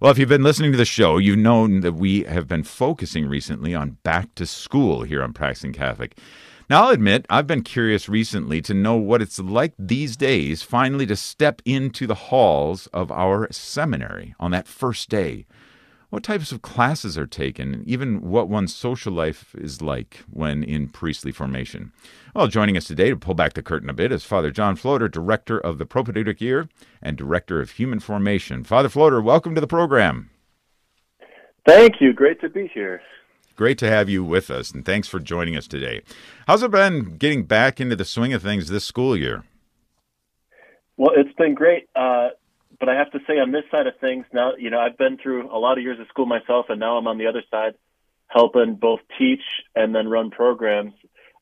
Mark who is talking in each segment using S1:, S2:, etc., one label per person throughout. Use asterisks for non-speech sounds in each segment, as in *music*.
S1: Well, if you've been listening to the show, you've known that we have been focusing recently on back to school here on Practicing Catholic. Now, I'll admit, I've been curious recently to know what it's like these days finally to step into the halls of our seminary on that first day what types of classes are taken, and even what one's social life is like when in priestly formation. Well, joining us today to pull back the curtain a bit is Father John Floeder, Director of the Propaedeutic Year and Director of Human Formation. Father Floeder, welcome to the program.
S2: Thank you. Great to be here.
S1: Great to have you with us, and thanks for joining us today. How's it been getting back into the swing of things this school year?
S2: Well, it's been great. Uh, but I have to say on this side of things now, you know, I've been through a lot of years of school myself, and now I'm on the other side, helping both teach and then run programs.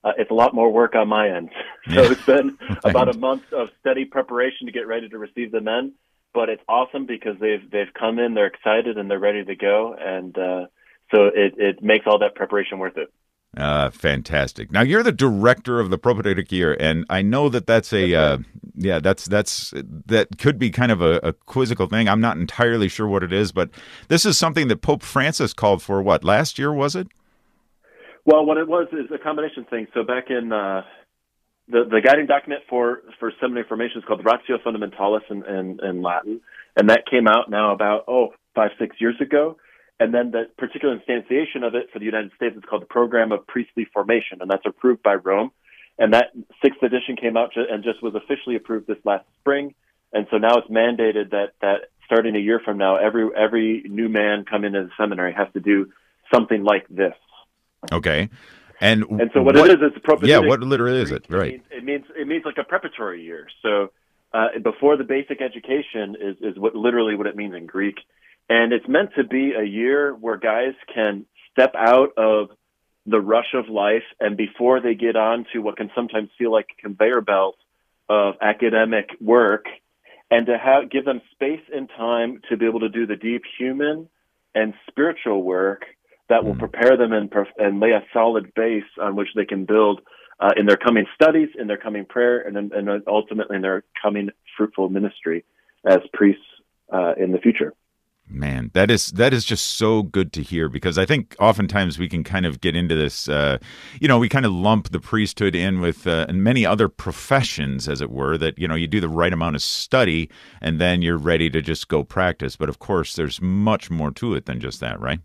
S2: Uh, it's a lot more work on my end. *laughs* So yeah. it's been *laughs* about a month of steady preparation to get ready to receive the men. But it's awesome because they've they've come in, they're excited, and they're ready to go, and uh, so it it makes all that preparation worth it.
S1: Uh, fantastic. Now you're the director of the Propaedeutic Year, and I know that that's a uh, yeah, that's that's that could be kind of a, a, quizzical thing. I'm not entirely sure what it is, but this is something that Pope Francis called for. What last year was it?
S2: Well, what it was is a combination thing. So back in uh, the the guiding document for for seminary formation is called Ratio Fundamentalis in, in, in Latin, and that came out now about oh five six years ago. And then the particular instantiation of it for the United States is called the Program of Priestly Formation, and that's approved by Rome. And that sixth edition came out and just was officially approved this last spring. And so now it's mandated that, that starting a year from now, every, every new man coming into the seminary has to do something like this.
S1: Okay. And,
S2: and so what, what it is, it's a
S1: Yeah, what literally is it? Right.
S2: It means, it means, it means like a preparatory year. So, uh, before the basic education is, is what literally what it means in Greek. And it's meant to be a year where guys can step out of the rush of life and before they get on to what can sometimes feel like a conveyor belt of academic work and to have give them space and time to be able to do the deep human and spiritual work that will mm. prepare them and, and lay a solid base on which they can build uh, in their coming studies, in their coming prayer, and, and ultimately in their coming fruitful ministry as priests uh, in the future.
S1: Man, that is that is just so good to hear because I think oftentimes we can kind of get into this, uh, you know, we kind of lump the priesthood in with uh, and many other professions, as it were. That you know you do the right amount of study and then you're ready to just go practice. But of course, there's much more to it than just that, right?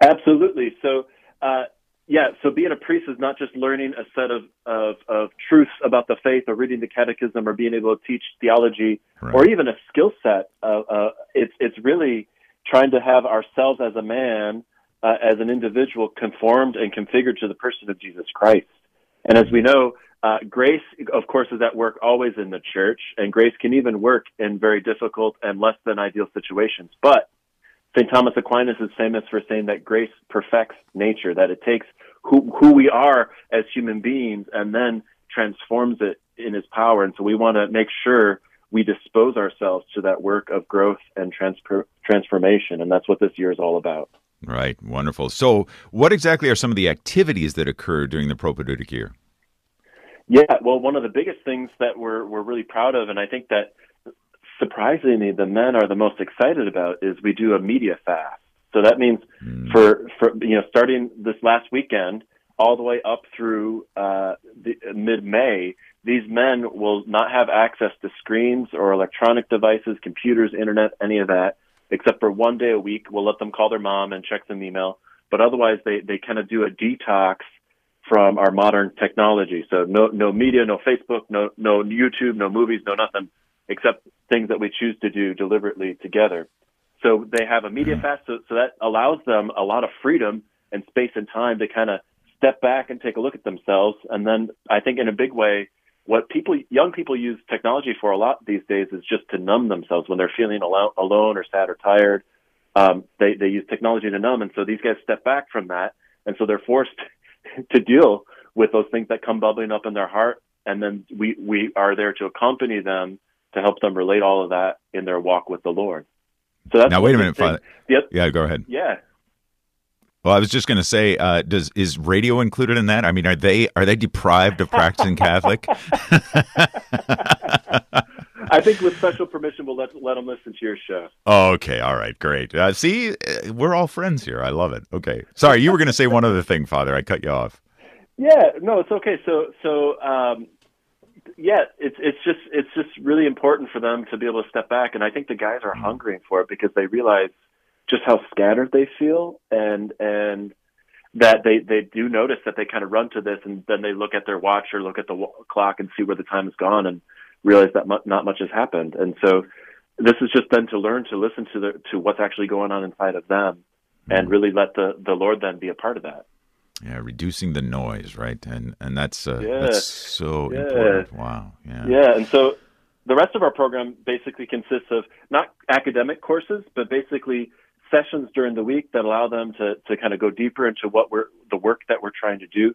S2: Absolutely. So uh, yeah, so being a priest is not just learning a set of, of, of truths about the faith or reading the catechism or being able to teach theology right. or even a skill set. Uh, uh, it's, it's really trying to have ourselves as a man, uh, as an individual, conformed and configured to the person of Jesus Christ. And as we know, uh, grace, of course, is at work always in the church, and grace can even work in very difficult and less than ideal situations. But St. Thomas Aquinas is famous for saying that grace perfects nature, that it takes who, who we are as human beings and then transforms it in his power. And so we want to make sure we dispose ourselves to that work of growth and transfer, transformation. And that's what this year is all about.
S1: Right. Wonderful. So, what exactly are some of the activities that occur during the propaedeutic year?
S2: Yeah, well, one of the biggest things that we're we're really proud of, and I think that surprisingly the men are the most excited about is we do a media fast. So that means mm. for for you know starting this last weekend all the way up through uh, mid May, these men will not have access to screens or electronic devices, computers, internet, any of that, except for one day a week. We'll let them call their mom and check some email, but otherwise they they kind of do a detox from our modern technology. So no no media, no Facebook, no no YouTube, no movies, no nothing except things that we choose to do deliberately together. So they have a media mm-hmm. fast, so, so that allows them a lot of freedom and space and time to kind of step back and take a look at themselves. And then I think in a big way, what people, young people use technology for a lot these days is just to numb themselves when they're feeling alone, alone or sad or tired. Um, they, they use technology to numb. And so these guys step back from that. And so they're forced *laughs* to deal with those things that come bubbling up in their heart. And then we, we are there to accompany them to help them relate all of that in their walk with the Lord.
S1: So that's now wait a minute, Father.
S2: Yep.
S1: Yeah, go ahead.
S2: Yeah.
S1: Well, I was just going to say, uh, does is radio included in that? I mean, are they are they deprived of practicing *laughs* Catholic? *laughs*
S2: I think with special permission, we'll let let them listen to your show.
S1: Oh, okay, all right, great. Uh, see, uh, we're all friends here. I love it. Okay, sorry, you were going to say one other thing, Father. I cut you off. *laughs*
S2: Yeah, no, it's okay. So, so um, yeah, it's it's just it's just really important for them to be able to step back, and I think the guys are mm-hmm. hungering for it because they realize just how scattered they feel, and and that they they do notice that they kind of run to this, and then they look at their watch or look at the clock and see where the time has gone, and realize that mu- not much has happened. And so, this is just then to learn to listen to the to what's actually going on inside of them, and really let the the Lord then be a part of that.
S1: Yeah, reducing the noise, right? And and that's uh, yeah. that's so yeah. important. Wow. Yeah.
S2: Yeah, and so the rest of our program basically consists of not academic courses, but basically sessions during the week that allow them to, to kind of go deeper into what we're the work that we're trying to do.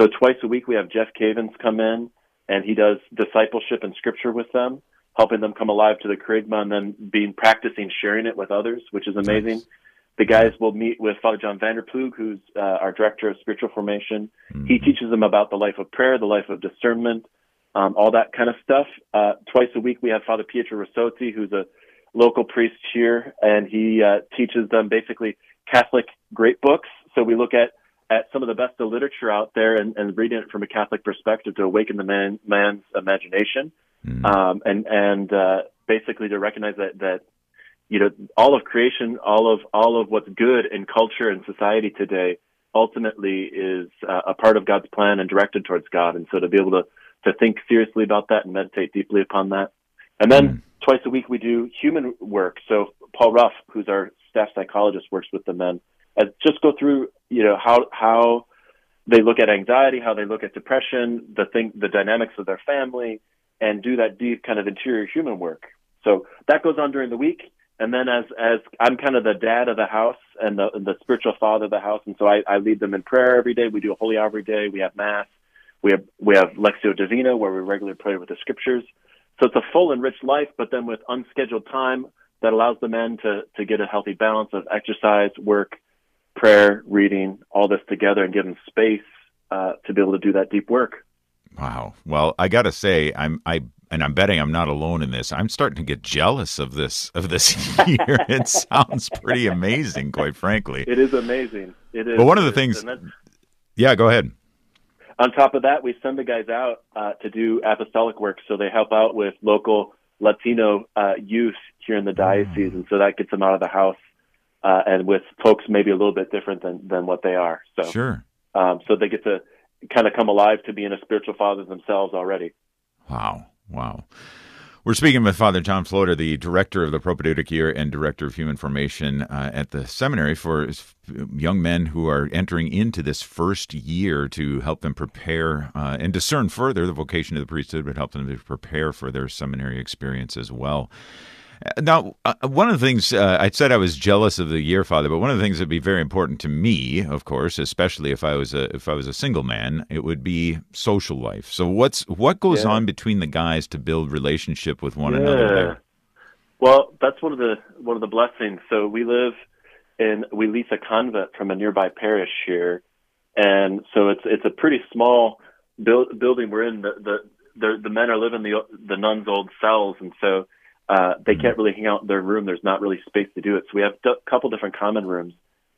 S2: So twice a week we have Jeff Cavins come in and he does discipleship and scripture with them, helping them come alive to the kerygma and then being practicing sharing it with others, which is amazing. Nice. The guys will meet with Father John Vanderploeg, who's uh, our director of spiritual formation. Mm-hmm. He teaches them about the life of prayer, the life of discernment, um, all that kind of stuff. Uh, twice a week we have Father Pietro Rossotti, who's a local priest here, and he uh, teaches them basically Catholic great books. So we look at at some of the best of literature out there and, and reading it from a Catholic perspective to awaken the man, man's imagination, mm. um, and and uh, basically to recognize that that you know all of creation, all of all of what's good in culture and society today, ultimately is uh, a part of God's plan and directed towards God. And so to be able to to think seriously about that and meditate deeply upon that, and then. Mm twice a week we do human work. So Paul Ruff, who's our staff psychologist, works with the men and just go through, you know, how how they look at anxiety, how they look at depression, the thing, the dynamics of their family, and do that deep kind of interior human work. So that goes on during the week. And then as as I'm kind of the dad of the house and the the spiritual father of the house, and so I, I lead them in prayer every day. We do a holy hour every day. We have mass. We have we have Lectio Divina where we regularly pray with the scriptures. So it's a full and rich life, but then with unscheduled time that allows the men to, to get a healthy balance of exercise, work, prayer, reading, all this together and give them space uh, to be able to do that deep work.
S1: Wow. Well, I got to say, I'm I and I'm betting I'm not alone in this. I'm starting to get jealous of this of this *laughs* year. it sounds pretty amazing, quite frankly.
S2: It is amazing. It is.
S1: But one of the things, yeah, go ahead.
S2: On top of that, we send the guys out uh, to do apostolic work, so they help out with local Latino uh, youth here in the diocese, mm. and so that gets them out of the house uh, and with folks maybe a little bit different than than what they are. So
S1: sure,
S2: um, so they get to kind of come alive to being a spiritual father themselves already.
S1: Wow, wow. We're speaking with Father John Floeder, the director of the Propaedeutic Year and director of Human Formation uh, at the seminary for young men who are entering into this first year to help them prepare uh, and discern further the vocation of the priesthood, but help them to prepare for their seminary experience as well. Now, uh, one of the things uh, I said I was jealous of the year father, but one of the things that'd be very important to me, of course, especially if I was a if I was a single man, it would be social life. So what's what goes yeah. on between the guys to build relationship with one yeah. another there?
S2: Well, that's one of the one of the blessings. So we live in we lease a convent from a nearby parish here, and so it's it's a pretty small build, building we're in. The, the the the men are living the the nuns' old cells, and so uh, they can't really hang out in their room. There's not really space to do it. So we have a couple different common rooms.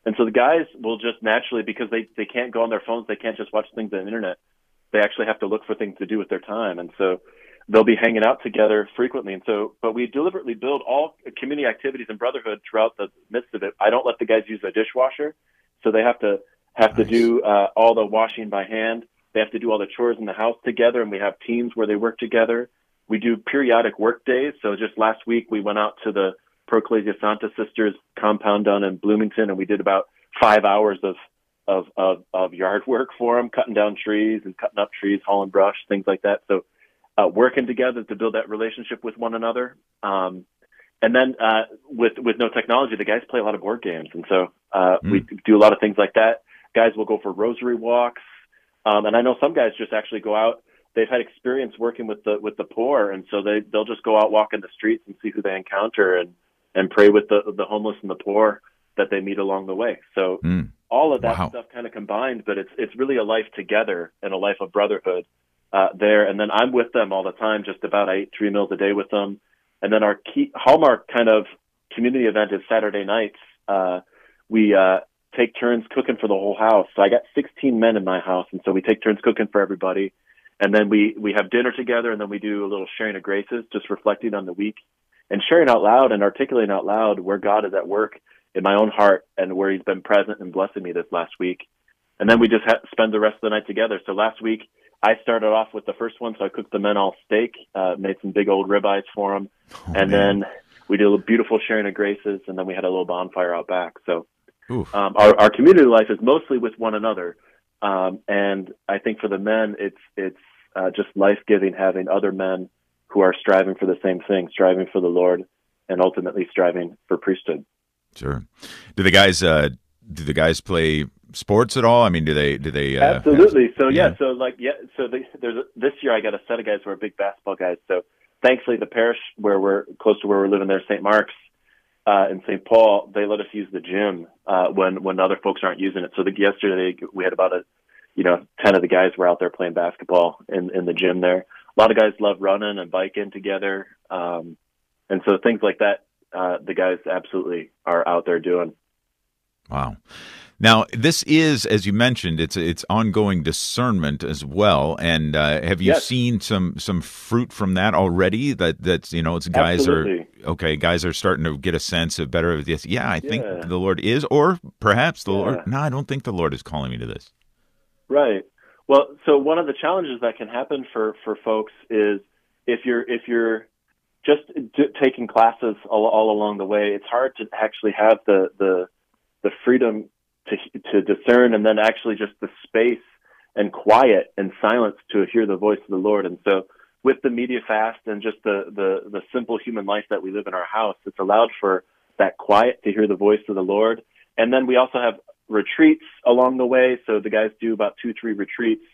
S2: And so the guys will just naturally, because they, they can't go on their phones, they can't just watch things on the internet. They actually have to look for things to do with their time. And so they'll be hanging out together frequently. And so, but we deliberately build all community activities and brotherhood throughout the midst of it. I don't let the guys use a dishwasher. So they have to, have nice. to do, uh, all the washing by hand. They have to do all the chores in the house together. And we have teams where they work together. We do periodic work days. So just last week we went out to the Pro Ecclesia Sancta Sisters compound down in Bloomington and we did about five hours of, of, of, of yard *laughs* work for them, cutting down trees and cutting up trees, hauling brush, things like that. So, uh, working together to build that relationship with one another. Um, and then, uh, with, with no technology, the guys play a lot of board games. And so, uh, mm. we do a lot of things like that. Guys will go for rosary walks. Um, and I know some guys just actually go out they've had experience working with the with the poor, and so they they'll just go out walking the streets and see who they encounter and and pray with the the homeless and the poor that they meet along the way. So mm. all of that wow. stuff kind of combined, but it's it's really a life together and a life of brotherhood uh, there, and then I'm with them all the time. Just about I eat three meals a day with them, and then our key hallmark kind of community event is Saturday nights. Uh, we uh, take turns cooking for the whole house. So I got 16 men in my house, and so we take turns cooking for everybody. And then we we have dinner together, and then we do a little sharing of graces, just reflecting on the week and sharing out loud and articulating out loud where God is at work in my own heart and where He's been present and blessing me this last week. And then we just ha- spend the rest of the night together. So last week I started off with the first one, so I cooked the men all steak, uh, made some big old ribeyes for them, oh, and man. then we did a beautiful sharing of graces, and then we had a little bonfire out back. So um, our, our community life is mostly with one another, um, and I think for the men, it's it's uh, just life giving having other men who are striving for the same thing, striving for the Lord, and ultimately striving for priesthood.
S1: Sure. Do the guys uh, do the guys play sports at all? I mean, do they do they?
S2: Uh, Absolutely. Have, so yeah, yeah, so like yeah, so the, there's a, this year I got a set of guys who are big basketball guys. So thankfully, the parish where we're close to where we're living there, St. Mark's uh, in St. Paul, they let us use the gym uh, when when other folks aren't using it. So the, yesterday we had about a you know ten of the guys were out there playing basketball in in the gym there. A lot of guys love running and biking together, um, and so things like that. Uh, the guys absolutely are out there doing.
S1: Wow. Now, this is, as you mentioned, it's it's ongoing discernment as well. And uh, have you yes. seen some some fruit from that already? That that's you know, it's guys
S2: Absolutely.
S1: are okay. Guys are starting to get a sense of better of this. Yeah, I yeah. think the Lord is, or perhaps the yeah. Lord. No, I don't think the Lord is calling me to this.
S2: Right. Well, so one of the challenges that can happen for for folks is if you're if you're just d- taking classes all, all along the way, it's hard to actually have the the the freedom to to discern, and then actually just the space and quiet and silence to hear the voice of the Lord. And so, with the media fast and just the the the simple human life that we live in our house, it's allowed for that quiet to hear the voice of the Lord. And then we also have retreats along the way. So the guys do about two, three retreats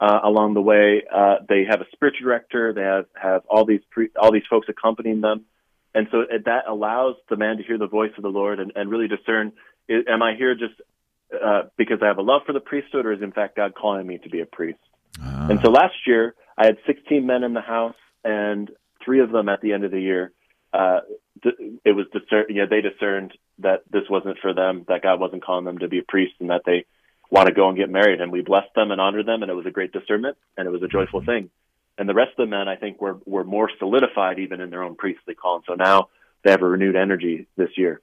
S2: uh, along the way. Uh, they have a spiritual director. They have have all these pre- all these folks accompanying them, and so it, that allows the man to hear the voice of the Lord and, and really discern is, am I here just uh, because I have a love for the priesthood, or is in fact God calling me to be a priest? Ah. And so last year I had 16 men in the house, and three of them at the end of the year, uh, it was discern. Yeah, they discerned that this wasn't for them, that God wasn't calling them to be a priest, and that they want to go and get married. And we blessed them and honored them, and it was a great discernment, and it was a joyful mm-hmm. thing. And the rest of the men, I think, were were more solidified even in their own priestly call. And so now they have a renewed energy this year.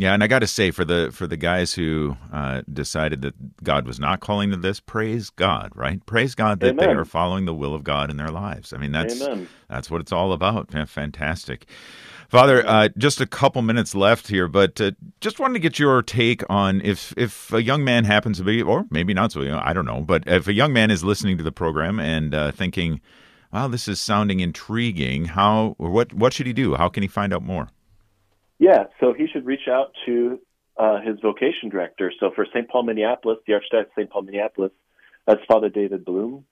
S1: Yeah, and I got to say for the for the guys who uh, decided that God was not calling to this, praise God, right? Praise God that Amen. they are following the will of God in their lives. I mean, that's Amen. that's what it's all about. Fantastic, Father. Uh, just a couple minutes left here, but uh, just wanted to get your take on if if a young man happens to be, or maybe not so young, I don't know, but if a young man is listening to the program and uh, thinking, "Wow, this is sounding intriguing," how or what what should he do? How can he find out more?
S2: Yeah, so he should reach out to uh, his vocation director. So for St. Paul Minneapolis, the Archdiocese of St. Paul Minneapolis, that's Father David Blume,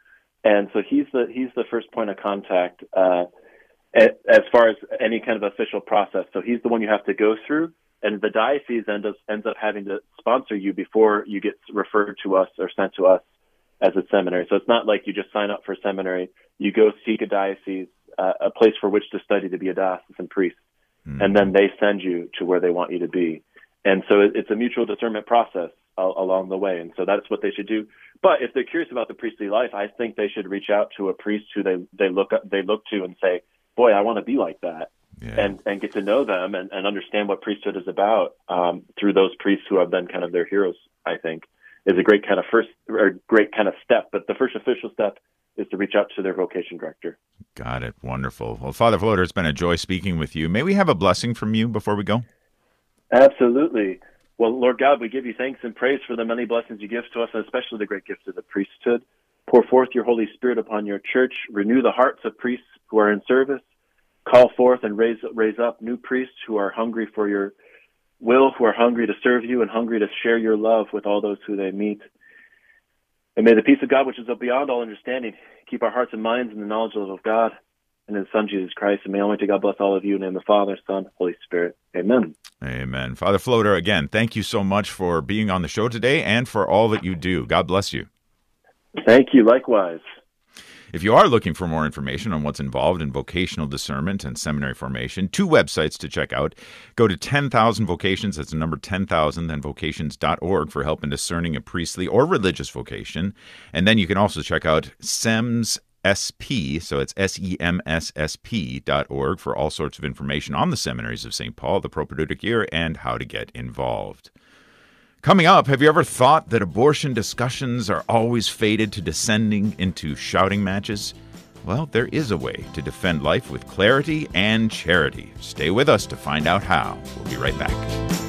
S2: and so he's the he's the first point of contact uh, as far as any kind of official process. So he's the one you have to go through, and the diocese ends up ends up having to sponsor you before you get referred to us or sent to us as a seminary. So it's not like you just sign up for seminary. You go seek a diocese, uh, a place for which to study to be a diocesan priest mm. and then they send you to where they want you to be. And so it, it's a mutual discernment process uh, along the way. And so that's what they should do. But if they're curious about the priestly life, I think they should reach out to a priest who they they look up, they look to and say, "Boy, I want to be like that." Yeah. and and get to know them and, and understand what priesthood is about um, through those priests who have been kind of their heroes. I think is a great kind of first or great kind of step. But the first official step is to reach out to their vocation director.
S1: Got it. Wonderful. Well, Father Floeder, it's been a joy speaking with you. May we have a blessing from you before we go?
S2: Absolutely. Well, Lord God, we give you thanks and praise for the many blessings you give to us, and especially the great gift of the priesthood. Pour forth your Holy Spirit upon your church. Renew the hearts of priests who are in service. Call forth and raise raise up new priests who are hungry for your will, who are hungry to serve you and hungry to share your love with all those who they meet. And may the peace of God, which is beyond all understanding, keep our hearts and minds in the knowledge of God and His Son, Jesus Christ. And may Almighty God bless all of you in the name of the Father, Son, Holy Spirit. Amen.
S1: Amen. Father Floeder, again, thank you so much for being on the show today and for all that you do. God bless you.
S2: Thank you. Likewise.
S1: If you are looking for more information on what's involved in vocational discernment and seminary formation, two websites to check out. Go to 10,000 Vocations, that's the number 10,000, then vocations.org for help in discerning a priestly or religious vocation. And then you can also check out SEMS SP, so it's S-E-M-S-S-P dot org for all sorts of information on the seminaries of St. Paul, the propaedeutic year, and how to get involved. Coming up, have you ever thought that abortion discussions are always fated to descending into shouting matches? Well, there is a way to defend life with clarity and charity. Stay with us to find out how. We'll be right back.